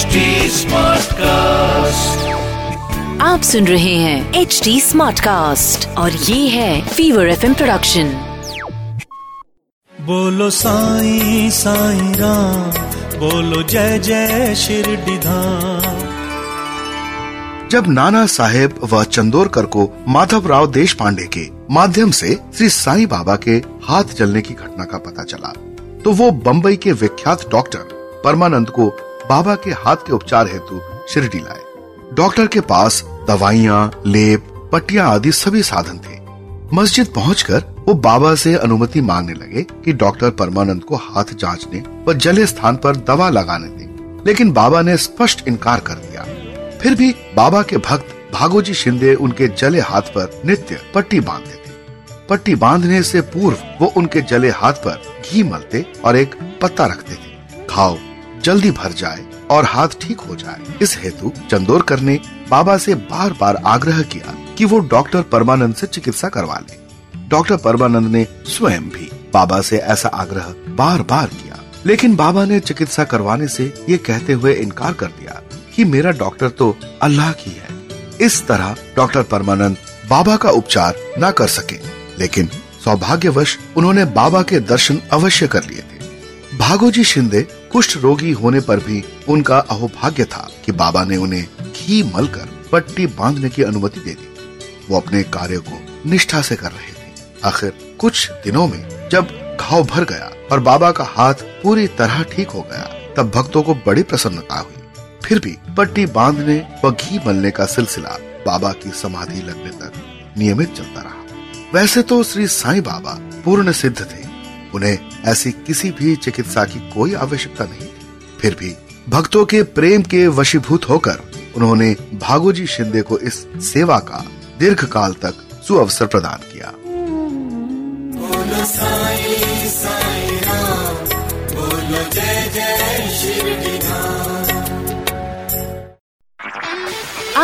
HD Smartcast. आप सुन रहे हैं एच डी स्मार्ट कास्ट और ये है फीवर एफ़ प्रोडक्शन बोलो साईं साईं राम बोलो जय जय शिरडी धाम जब नाना साहेब व चंदोरकर को माधवराव देश पांडे के माध्यम से श्री साईं बाबा के हाथ जलने की घटना का पता चला तो वो बम्बई के विख्यात डॉक्टर परमानंद को बाबा के हाथ के उपचार हेतु शिरडी लाए। डॉक्टर के पास दवाइयाँ, लेप, पट्टिया आदि सभी साधन थे। मस्जिद पहुंचकर वो बाबा से अनुमति मांगने लगे कि डॉक्टर परमानंद को हाथ जांचने व जले स्थान पर दवा लगाने दें। लेकिन बाबा ने स्पष्ट इनकार कर दिया। फिर भी बाबा के भक्त भागोजी शिंदे उनके जले हाथ पर नित्य पट्टी बांधते थे। पट्टी बांधने से पूर्व वो उनके जले हाथ पर घी मलते और एक पत्ता रखते थे। घाव जल्दी भर जाए और हाथ ठीक हो जाए। इस हेतु चंदोरकर ने बाबा से बार बार आग्रह किया कि वो डॉक्टर परमानंद से चिकित्सा करवा ले। डॉक्टर परमानंद ने स्वयं भी बाबा से ऐसा आग्रह बार बार किया। लेकिन बाबा ने चिकित्सा करवाने से ये कहते हुए इनकार कर दिया कि मेरा डॉक्टर तो अल्लाह की है। इस तरह डॉक्टर परमानंद बाबा का उपचार न कर सके। लेकिन सौभाग्यवश उन्होंने बाबा के दर्शन अवश्य कर लिए थे। भागोजी शिंदे कुष्ठ रोगी होने पर भी उनका अहोभाग्य था कि बाबा ने उन्हें घी मलकर पट्टी बांधने की अनुमति दे दी। वो अपने कार्य को निष्ठा से कर रहे थे। आखिर कुछ दिनों में जब घाव भर गया और बाबा का हाथ पूरी तरह ठीक हो गया, तब भक्तों को बड़ी प्रसन्नता हुई। फिर भी पट्टी बांधने व घी मलने का सिलसिला बाबा की समाधि लगने तक नियमित चलता रहा। वैसे तो श्री साईं बाबा पूर्ण सिद्ध थे। उन्हें ऐसी किसी भी चिकित्सा की कोई आवश्यकता नहीं। थी फिर भी भक्तों के प्रेम के वशीभूत होकर उन्होंने भागोजी शिंदे को इस सेवा का दीर्घ काल तक सुअवसर प्रदान किया।